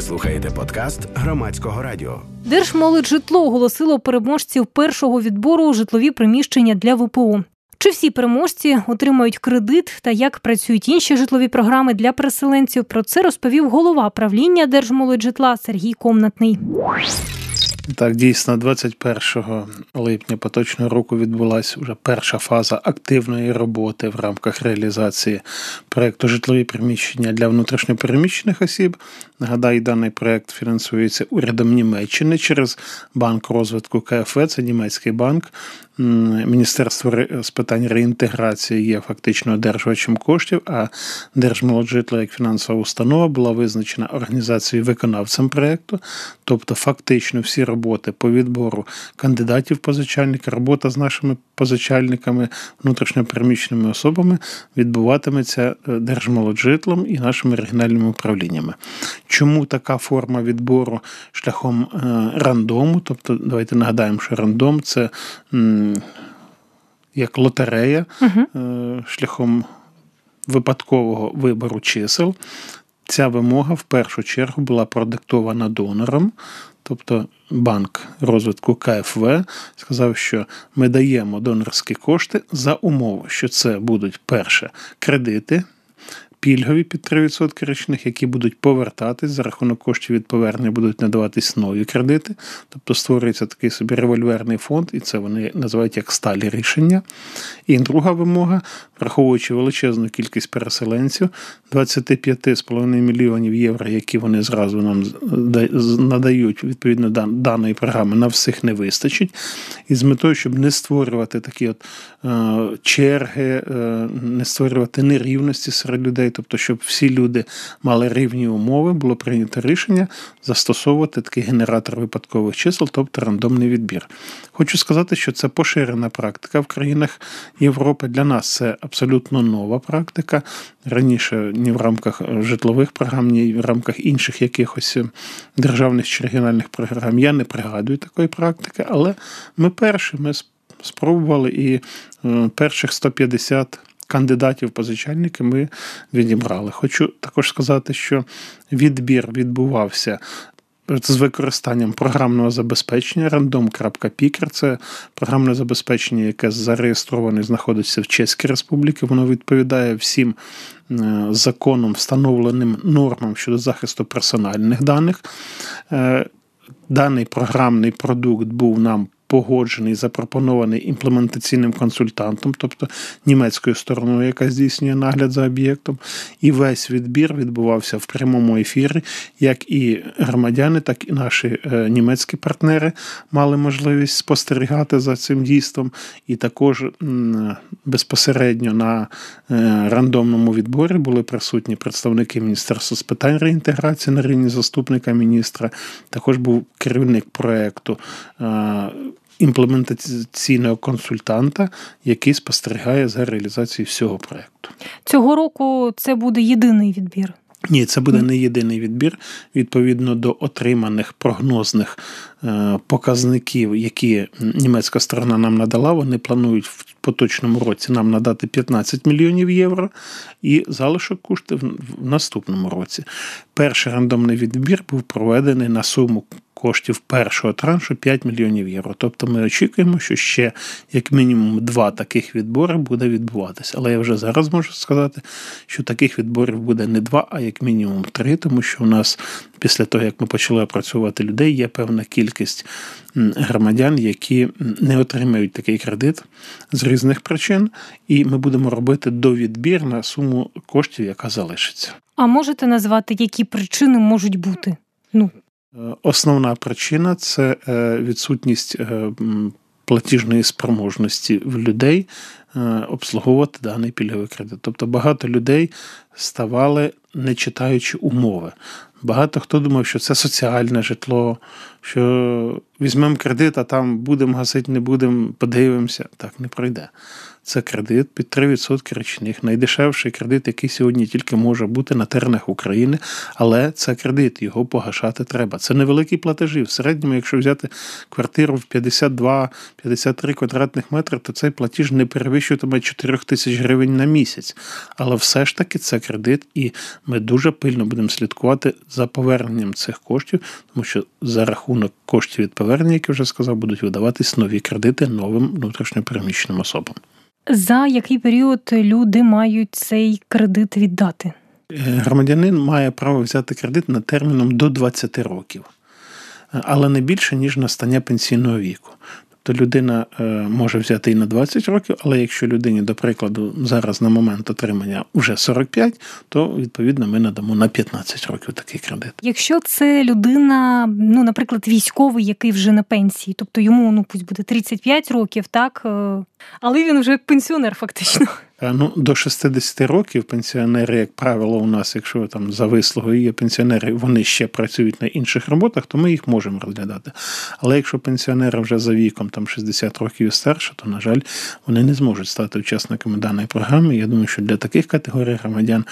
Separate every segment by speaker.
Speaker 1: Ви слухаєте подкаст громадського радіо.
Speaker 2: Держмолоджитло оголосило переможців першого відбору у житлові приміщення для ВПО. Чи всі переможці отримають кредит та як працюють інші житлові програми для переселенців? Про це розповів голова правління Держмолоджитла Сергій Комнатний.
Speaker 3: Так, дійсно, 21 липня поточного року відбулася вже перша фаза активної роботи в рамках реалізації проєкту житлові приміщення для внутрішньопереміщених осіб. Нагадаю, даний проєкт фінансується урядом Німеччини через банк розвитку КФВ, це німецький банк. Міністерство з питань реінтеграції є фактично одержувачем коштів, а Держмолоджитло як фінансова установа була визначена організацією виконавцем проєкту, тобто фактично всі роботи по відбору кандидатів позичальника, робота з нашими позичальниками, внутрішньопереміщеними особами відбуватиметься е, Держмолоджитлом і нашими регіональними управліннями. Чому така форма відбору шляхом е, рандому? Тобто, давайте нагадаємо, що рандом це як лотерея угу. шляхом випадкового вибору чисел. Ця вимога в першу чергу була продиктована донором, тобто банк розвитку КФВ сказав, що ми даємо донорські кошти за умови, що це будуть перше кредити пільгові під 3% річних, які будуть повертатись за рахунок коштів від повернення будуть надаватись нові кредити, тобто створюється такий собі револьверний фонд, і це вони називають як сталі рішення. І друга вимога, враховуючи величезну кількість переселенців, 25,5 мільйонів євро, які вони зразу нам надають відповідно даної програми, на всіх не вистачить. І з метою, щоб не створювати такі от е, черги, е, не створювати нерівності серед людей тобто, щоб всі люди мали рівні умови, було прийнято рішення застосовувати такий генератор випадкових чисел, тобто рандомний відбір. Хочу сказати, що це поширена практика в країнах Європи. Для нас це абсолютно нова практика. Раніше ні в рамках житлових програм, ні в рамках інших якихось державних чи регіональних програм я не пригадую такої практики, але ми перші ми спробували і е, перших 150 кандидатів позичальники ми відібрали. Хочу також сказати, що відбір відбувався. З використанням програмного забезпечення random.picker. це програмне забезпечення, яке зареєстроване знаходиться в Чеській Республіці. Воно відповідає всім е, законом, встановленим нормам щодо захисту персональних даних. Е, даний програмний продукт був нам погоджений, запропонований імплементаційним консультантом, тобто німецькою стороною, яка здійснює нагляд за об'єктом. І весь відбір відбувався в прямому ефірі, як і громадяни, так і наші е, німецькі партнери мали можливість спостерігати за цим дійством. І також безпосередньо на е, рандомному відборі були присутні представники Міністерства з питань реінтеграції на рівні заступника міністра. Також був керівник проєкту е, імплементаційного консультанта, який спостерігає за реалізацією всього проєкту.
Speaker 2: Цього року це буде єдиний відбір.
Speaker 3: Ні, це буде не єдиний відбір відповідно до отриманих прогнозних е, показників, які німецька сторона нам надала. Вони планують в поточному році нам надати 15 мільйонів євро і залишок коштів в наступному році. Перший рандомний відбір був проведений на суму коштів першого траншу 5 мільйонів євро. Тобто ми очікуємо, що ще як мінімум два таких відбори буде відбуватися. Але я вже зараз можу сказати, що таких відборів буде не два, а як мінімум три, тому що у нас після того, як ми почали опрацьовувати людей, є певна кількість громадян, які не отримають такий кредит з різних причин, і ми будемо робити довідбір на суму коштів, яка залишиться.
Speaker 2: А можете назвати, які причини можуть бути? Ну,
Speaker 3: основна причина це е, відсутність е, платіжної спроможності в людей обслуговувати даний пільговий кредит. Тобто багато людей ставали, не читаючи умови. Багато хто думав, що це соціальне житло, що візьмемо кредит, а там будемо гасити, не будемо, подивимося. Так не пройде це кредит під 3% річних, найдешевший кредит, який сьогодні тільки може бути на теренах України, але це кредит, його погашати треба. Це невеликі платежі. В середньому, якщо взяти квартиру в 52-53 квадратних метри, то цей платіж не перевищуватиме 4 тисяч гривень на місяць. Але все ж таки це кредит, і ми дуже пильно будемо слідкувати за поверненням цих коштів, тому що за рахунок коштів від повернення, як я вже сказав, будуть видаватись нові кредити новим внутрішньопереміщеним особам.
Speaker 2: За який період люди мають цей кредит віддати?
Speaker 3: Е, громадянин має право взяти кредит на терміном до 20 років, але не більше ніж настання пенсійного віку то людина е, може взяти і на 20 років, але якщо людині, до прикладу, зараз на момент отримання вже 45, то відповідно ми надамо на 15 років такий кредит.
Speaker 2: Якщо це людина, ну, наприклад, військовий, який вже на пенсії, тобто йому ну пусть буде 35 років, так е, але він вже пенсіонер, фактично.
Speaker 3: Е, ну, До 60 років пенсіонери, як правило, у нас, якщо там за вислугою є пенсіонери, вони ще працюють на інших роботах, то ми їх можемо розглядати. Але якщо пенсіонери вже за віком там 60 років і старше, то, на жаль, вони не зможуть стати учасниками даної програми. Я думаю, що для таких категорій громадян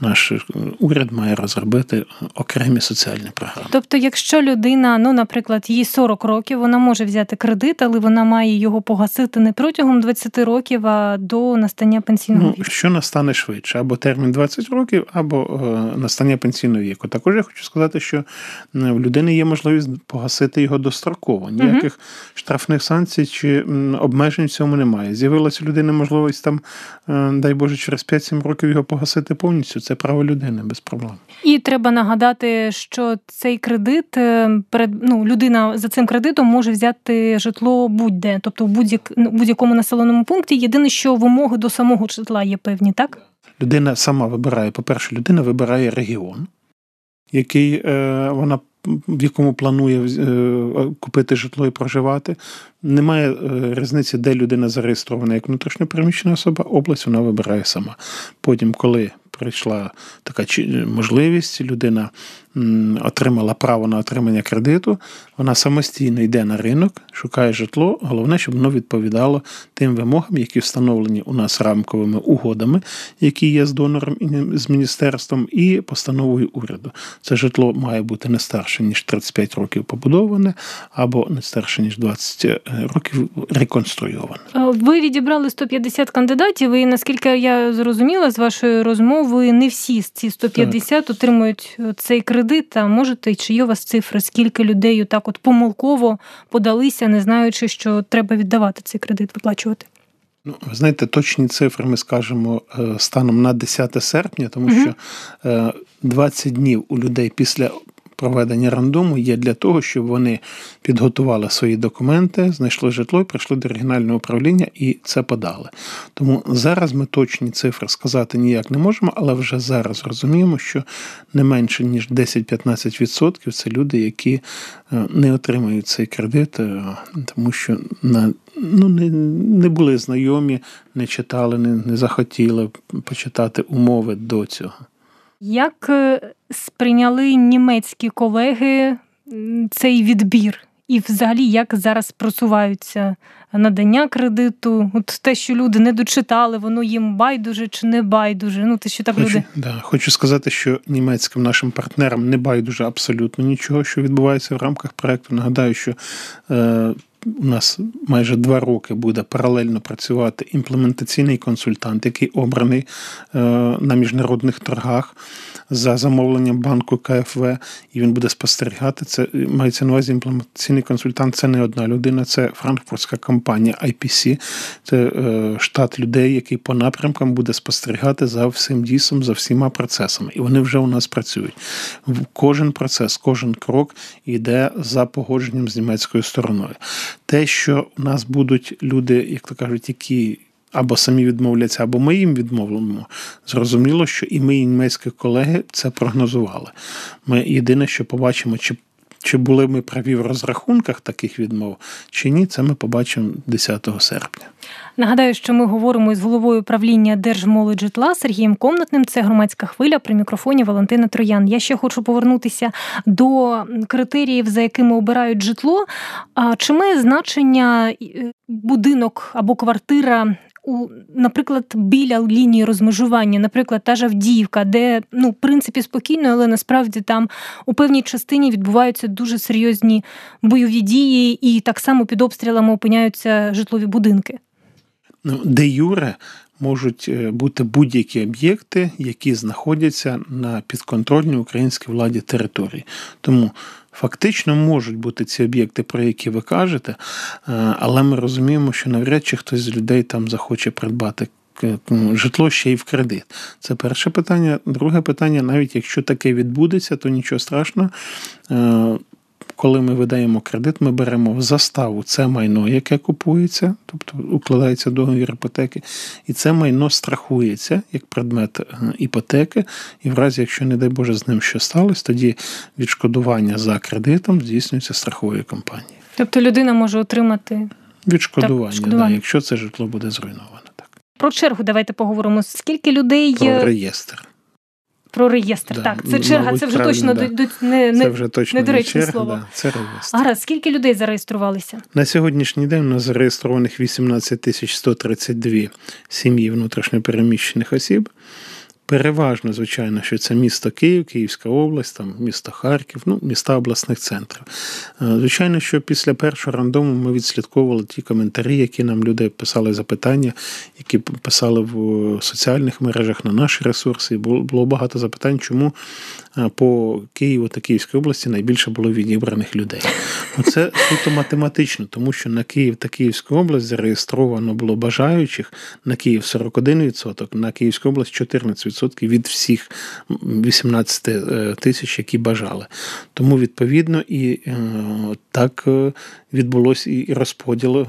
Speaker 3: наш е, уряд має розробити окремі соціальні програми.
Speaker 2: Тобто, якщо людина, ну, наприклад, їй 40 років, вона може взяти кредит, але вона має його погасити не протягом 20 років, до настання пенсійного ну.
Speaker 3: Що настане швидше, або термін 20 років, або е, настання пенсійного віку. Також я хочу сказати, що в людини є можливість погасити його достроково. Ніяких угу. штрафних санкцій чи обмежень в цьому немає. З'явилася людина можливість там, е, дай Боже, через 5-7 років його погасити повністю. Це право людини без проблем.
Speaker 2: І треба нагадати, що цей кредит е, перед ну, людина за цим кредитом може взяти житло будь-де, тобто в будь-як населеному пункті. Єдине, що вимоги до самого самого житла є певні, так?
Speaker 3: Людина сама вибирає, по-перше, людина вибирає регіон, який е, вона. В якому планує е, купити житло і проживати, немає е, різниці, де людина зареєстрована як внутрішньопереміщена особа, область вона вибирає сама. Потім, коли прийшла така можливість, людина отримала право на отримання кредиту, вона самостійно йде на ринок, шукає житло. Головне, щоб воно відповідало тим вимогам, які встановлені у нас рамковими угодами, які є з донором і з міністерством, і постановою уряду. Це житло має бути не старше ніж 35 років побудоване, або не старше ніж 20 е, років реконструйоване.
Speaker 2: Ви відібрали 150 кандидатів, і наскільки я зрозуміла з вашої розмови, не всі з ці 150 так. отримують цей кредит а можете, чи є у вас цифри, скільки людей так от помилково подалися, не знаючи, що треба віддавати цей кредит, виплачувати?
Speaker 3: Ну, ви знаєте, точні цифри ми скажемо е, станом на 10 серпня, тому що 20 е, днів у людей після проведення рандому є для того, щоб вони підготували свої документи, знайшли житло і прийшли до регіонального управління і це подали. Тому зараз ми точні цифри сказати ніяк не можемо, але вже зараз розуміємо, що не менше ніж 10-15% це люди, які е, не отримають цей кредит, е, тому що на ну, не не були знайомі, не читали, не, не захотіли почитати умови до цього.
Speaker 2: Як е, сприйняли німецькі колеги цей відбір? І, взагалі, як зараз просуваються надання кредиту? От те, що люди не дочитали, воно їм байдуже чи не байдуже? Ну, те, що так
Speaker 3: хочу,
Speaker 2: люди...
Speaker 3: да, хочу сказати, що німецьким нашим партнерам не байдуже абсолютно нічого, що відбувається в рамках проекту. Нагадаю, що е, у нас майже два роки буде паралельно працювати імплементаційний консультант, який обраний е, на міжнародних торгах за замовленням банку КФВ, і він буде спостерігати. Це мається на увазі імплементаційний консультант. Це не одна людина, це франкфуртська компанія IPC, це е, штат людей, який по напрямкам буде спостерігати за всім дійсом, за всіма процесами. І вони вже у нас працюють. Кожен процес, кожен крок йде за погодженням з німецькою стороною. Те, що у нас будуть люди, як то кажуть, які або самі відмовляться, або ми їм відмовимо. Зрозуміло, що і ми, і німецькі колеги, це прогнозували. Ми єдине, що побачимо, чи чи були ми праві в розрахунках таких відмов, чи ні, це ми побачимо 10 серпня.
Speaker 2: Нагадаю, що ми говоримо із головою правління Держмолоджитла Сергієм Комнатним. Це громадська хвиля при мікрофоні Валентина Троян. Я ще хочу повернутися до критеріїв, за якими обирають житло. А чи має значення е, будинок або квартира у, наприклад, біля лінії розмежування, наприклад, та ж Авдіївка, де ну, в принципі спокійно, але насправді там у певній частині відбуваються дуже серйозні бойові дії, і так само під обстрілами опиняються житлові будинки.
Speaker 3: ну, де юре можуть е, бути будь-які об'єкти, які знаходяться на підконтрольній українській владі території. Тому фактично можуть бути ці об'єкти, про які ви кажете, е, але ми розуміємо, що навряд чи хтось з людей там захоче придбати. Житло ще й в кредит. Це перше питання. Друге питання, навіть якщо таке відбудеться, то нічого страшного. Коли ми видаємо кредит, ми беремо в заставу це майно, яке купується, тобто укладається договір іпотеки, і це майно страхується як предмет е, іпотеки. І в разі, якщо, не дай Боже, з ним що сталося, тоді відшкодування за кредитом здійснюється страховою компанією.
Speaker 2: Тобто людина може отримати
Speaker 3: відшкодування, так, відшкодування. Да, якщо це житло буде зруйноване. Так.
Speaker 2: Про чергу давайте поговоримо. Скільки людей.
Speaker 3: Про реєстр.
Speaker 2: Про реєстр. Да. Так, це черга, Мабуть, це вже точно
Speaker 3: да.
Speaker 2: до, не,
Speaker 3: не, це вже точно
Speaker 2: не доречне
Speaker 3: черга,
Speaker 2: слово.
Speaker 3: Да, це реєстр.
Speaker 2: Гаразд, скільки людей зареєструвалися?
Speaker 3: На сьогоднішній день у нас зареєстрованих 18 тисяч 132 сім'ї внутрішньопереміщених осіб. Переважно, звичайно, що це місто Київ, Київська область, там місто Харків, ну, міста обласних центрів. Е, звичайно, що після першого рандому ми відслідковували ті коментарі, які нам люди писали запитання, які писали в соціальних мережах на наші ресурси. Було багато запитань, чому е, по Києву та Київській області найбільше було відібраних людей. Це суто математично, тому що на Київ та Київську область зареєстровано було бажаючих на Київ 41%, на Київську область 14% від всіх 18 е, тисяч, які бажали. Тому, відповідно, і е, так е, відбулося і розподіл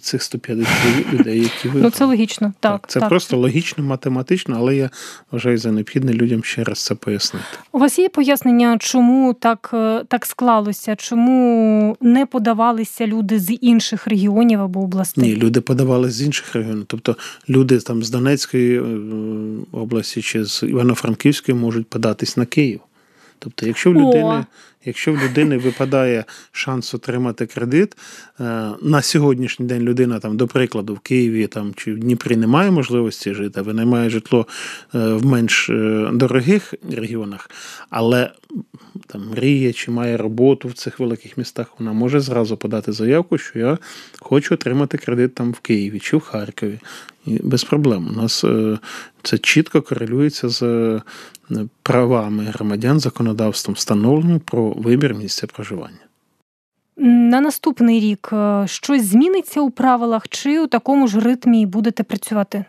Speaker 3: цих 150 людей, які ви
Speaker 2: Ну, це логічно. Так,
Speaker 3: так Це
Speaker 2: так.
Speaker 3: просто логічно, математично, але я вважаю за необхідне людям ще раз це пояснити.
Speaker 2: Вас є пояснення, чому так, так склалося? Чому не подавалися люди з інших регіонів або областей?
Speaker 3: Ні, люди подавалися з інших регіонів. Тобто люди там з Донецької області чи з Івано-Франківської можуть податись на Київ. Тобто, якщо в людини якщо в людини випадає шанс отримати кредит, е, на сьогоднішній день людина там, до прикладу, в Києві там чи в Дніпрі не має можливості жити, винаймає житло е, в менш е, дорогих регіонах, але там мріє чи має роботу в цих великих містах, вона може зразу подати заявку, що я хочу отримати кредит там в Києві чи в Харкові. І без проблем. У нас це чітко корелюється з правами громадян законодавством встановлено про вибір місця проживання.
Speaker 2: На наступний рік щось зміниться у правилах, чи у такому ж ритмі будете працювати?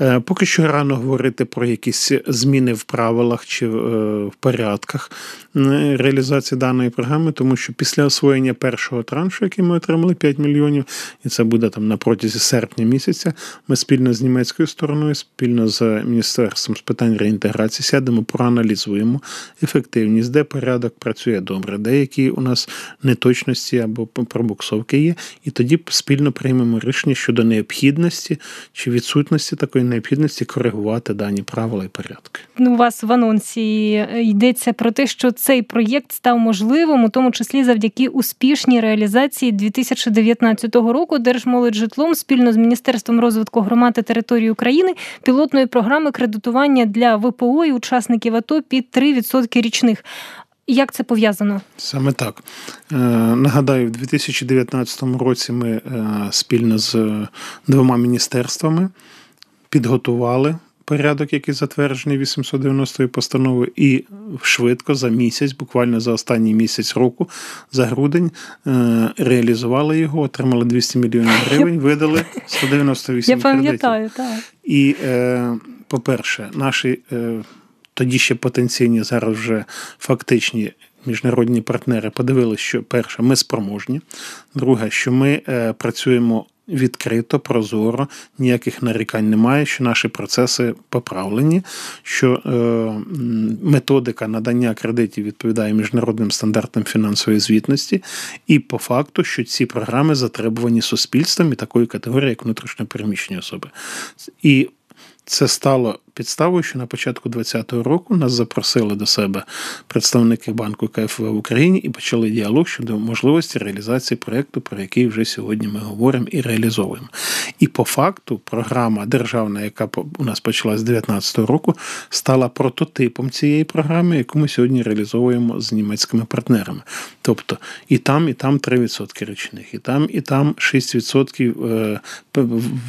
Speaker 3: Е, поки що рано говорити про якісь зміни в правилах чи е, в порядках реалізації даної програми, тому що після освоєння першого траншу, який ми отримали 5 мільйонів, і це буде там на протязі серпня місяця. Ми спільно з німецькою стороною, спільно з міністерством з питань реінтеграції сядемо, проаналізуємо ефективність, де порядок працює добре, деякі у нас неточності або пробуксовки є, і тоді спільно приймемо рішення щодо необхідності чи відсутності такої необхідності коригувати дані правила і порядки.
Speaker 2: Ну, у вас в анонсі йдеться про те, що цей проєкт став можливим, у тому числі завдяки успішній реалізації 2019 року Держмолоджитлом спільно з Міністерством розвитку громад та території України пілотної програми кредитування для ВПО і учасників АТО під 3% річних. Як це пов'язано?
Speaker 3: Саме так. Е, нагадаю, в 2019 році ми е, спільно з двома міністерствами підготували порядок, який затверджений 890 постановою, і швидко за місяць, буквально за останній місяць року, за грудень, е, реалізували його, отримали 200 мільйонів гривень, видали 198
Speaker 2: Я пам'ятаю, так.
Speaker 3: І, е, по-перше, наші е, тоді ще потенційні, зараз вже фактичні. Міжнародні партнери подивилися, що перше, ми спроможні. Друге, що ми працюємо відкрито, прозоро, ніяких нарікань немає, що наші процеси поправлені, що е, методика надання кредитів відповідає міжнародним стандартам фінансової звітності, і по факту, що ці програми затребувані суспільством і такої категорії, як внутрішньопереміщені особи. І це стало підставою, що на початку 2020 року нас запросили до себе представники банку КФВ в Україні і почали діалог щодо можливості реалізації проєкту, про який вже сьогодні ми говоримо і реалізовуємо. І по факту програма державна, яка у нас почалась з 2019 року, стала прототипом цієї програми, яку ми сьогодні реалізовуємо з німецькими партнерами. Тобто і там, і там 3% річних, і там, і там 6% е,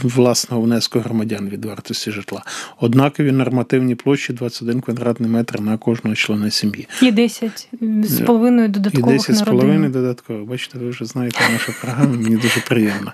Speaker 3: власного внеску громадян від вартості житла. Однакові нормативні площі 21 квадратний метр на кожного члена сім'ї.
Speaker 2: І 10 з половиною додаткових
Speaker 3: І 10 з половиною додатково. Бачите, ви вже знаєте нашу програму, мені дуже приємно.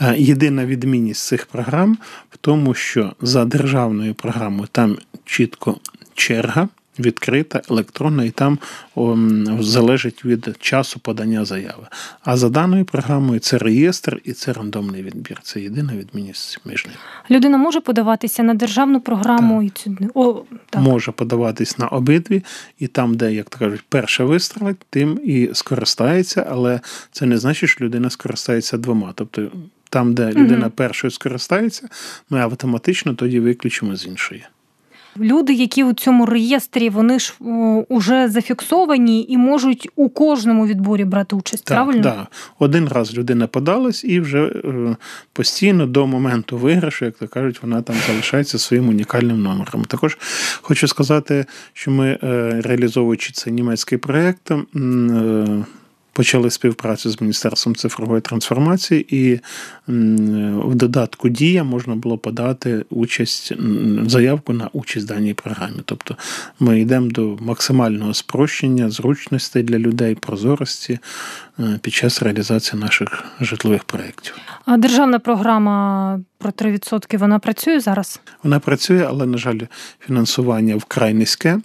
Speaker 3: Е, єдина відмінність цих програм в тому, що за державною програмою там чітко черга відкрита, електронна, і там о, залежить від часу подання заяви. А за даною програмою це реєстр і це рандомний відбір. Це єдина відмінність між ними.
Speaker 2: Людина може подаватися на державну програму так. і цю О,
Speaker 3: так. може подаватись на обидві, і там, де, як то кажуть, перша вистрілить, тим і скористається, але це не значить, що людина скористається двома. Тобто там, де людина угу. першою скористається, ми автоматично тоді виключимо з іншої.
Speaker 2: Люди, які у цьому реєстрі, вони ж уже зафіксовані і можуть у кожному відборі брати участь.
Speaker 3: Так,
Speaker 2: правильно?
Speaker 3: Так. Один раз людина подалась і вже е, постійно до моменту виграшу, як то кажуть, вона там залишається своїм унікальним номером. Також хочу сказати, що ми е, реалізовуючи цей німецький проєкт, почали співпрацю з Міністерством цифрової трансформації, і в додатку Дія можна було подати участь заявку на участь в даній програмі. Тобто ми йдемо до максимального спрощення, зручностей для людей, прозорості е, під час реалізації наших житлових проєктів.
Speaker 2: А державна програма про 3% вона працює зараз?
Speaker 3: Вона працює, але, на жаль, фінансування вкрай низьке.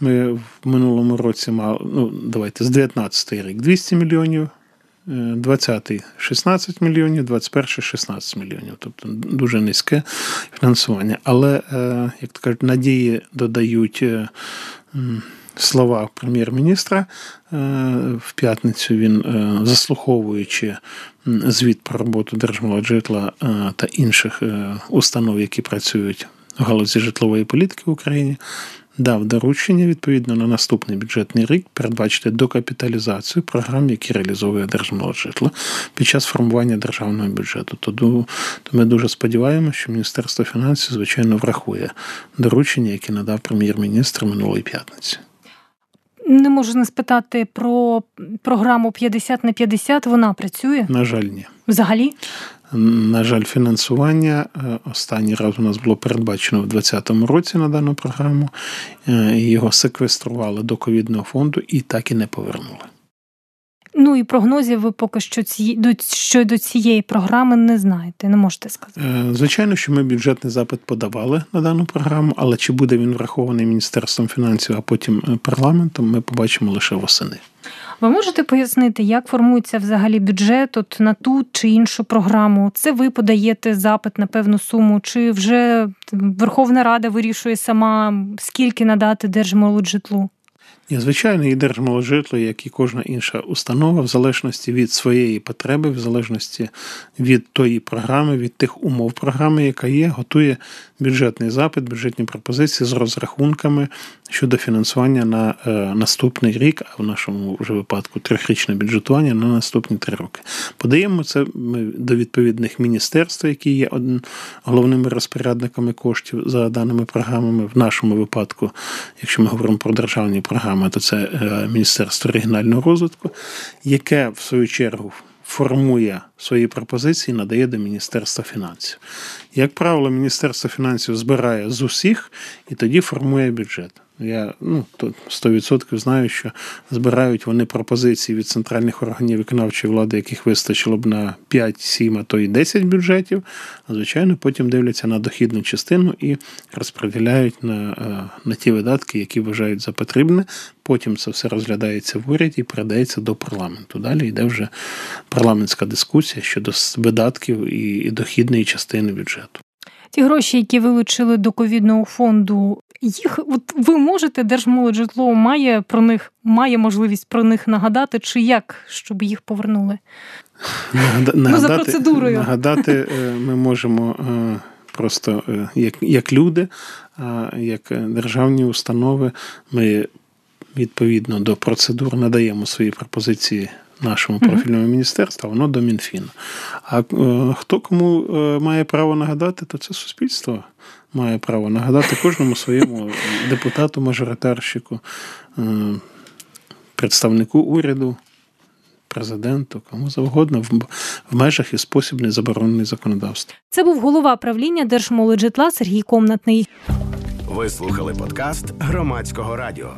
Speaker 3: Ми в минулому році мали, ну, давайте, з 19 рік 200 мільйонів, 20-й 16 мільйонів, 21 16 мільйонів. Тобто дуже низьке фінансування. Але, е, як то кажуть, надії додають е, слова прем'єр-міністра е, в п'ятницю. Він, заслуховуючи звіт про роботу Держмолоджитла та інших установ, які працюють в галузі житлової політики в Україні дав доручення відповідно на наступний бюджетний рік передбачити докапіталізацію програм, які реалізовує Держмолоджитло під час формування державного бюджету. То ми дуже сподіваємося, що Міністерство фінансів, звичайно, врахує доручення, які надав прем'єр-міністр минулої п'ятниці.
Speaker 2: Не можу не спитати про програму 50 на 50. Вона працює?
Speaker 3: На жаль, ні.
Speaker 2: Взагалі?
Speaker 3: На жаль, фінансування е, останній раз у нас було передбачено в 2020 році на дану програму. Е, його секвестрували до ковідного фонду і так і не повернули.
Speaker 2: Ну і прогнозів ви поки що ці до цієї програми не знаєте, не можете сказати.
Speaker 3: Е, звичайно, що ми бюджетний запит подавали на дану програму, але чи буде він врахований міністерством фінансів, а потім парламентом, ми побачимо лише восени.
Speaker 2: Ви можете пояснити, як формується взагалі бюджет от на ту чи іншу програму? Це ви подаєте запит на певну суму, чи вже Верховна Рада вирішує сама, скільки надати держмолоджитлу?
Speaker 3: І, звичайно, і Держмоложитло, як і кожна інша установа, в залежності від своєї потреби, в залежності від тої програми, від тих умов програми, яка є, готує бюджетний запит, бюджетні пропозиції з розрахунками щодо фінансування на е, наступний рік, а в нашому вже випадку трьохрічне бюджетування на наступні три роки. Подаємо це ми до відповідних міністерств, які є головними розпорядниками коштів за даними програмами. В нашому випадку, якщо ми говоримо про державні програми, то це е, Міністерство регіонального розвитку, яке в свою чергу формує свої пропозиції, надає до Міністерства фінансів. Як правило, Міністерство фінансів збирає з усіх і тоді формує бюджет. Я ну, 100% знаю, що збирають вони пропозиції від центральних органів виконавчої влади, яких вистачило б на 5, 7, а то й 10 бюджетів. А звичайно, потім дивляться на дохідну частину і розподіляють на е, на ті видатки, які вважають за потрібне. Потім це все розглядається в уряді і передається до парламенту. Далі йде вже парламентська дискусія щодо видатків і, дохідної частини бюджету.
Speaker 2: Ті гроші, які вилучили до ковідного фонду, їх от ви можете Держмолоджитло має про них має можливість про них нагадати, чи як, щоб їх повернули?
Speaker 3: Нагадати, ну, за процедурою. Нагадати е, ми можемо е, просто е, як, як люди, як державні установи. Ми відповідно до процедур надаємо свої пропозиції нашому профільному міністерству, воно до Мінфіну. А е, хто кому е, має право нагадати, то це суспільство має право нагадати кожному своєму депутату, мажоритарщику, е, представнику уряду. Президенту, кому завгодно, в, в межах і спосіб не заборонений законодавством.
Speaker 2: Це був голова правління Держмолоджитла Сергій Комнатний.
Speaker 1: Ви слухали подкаст громадського радіо.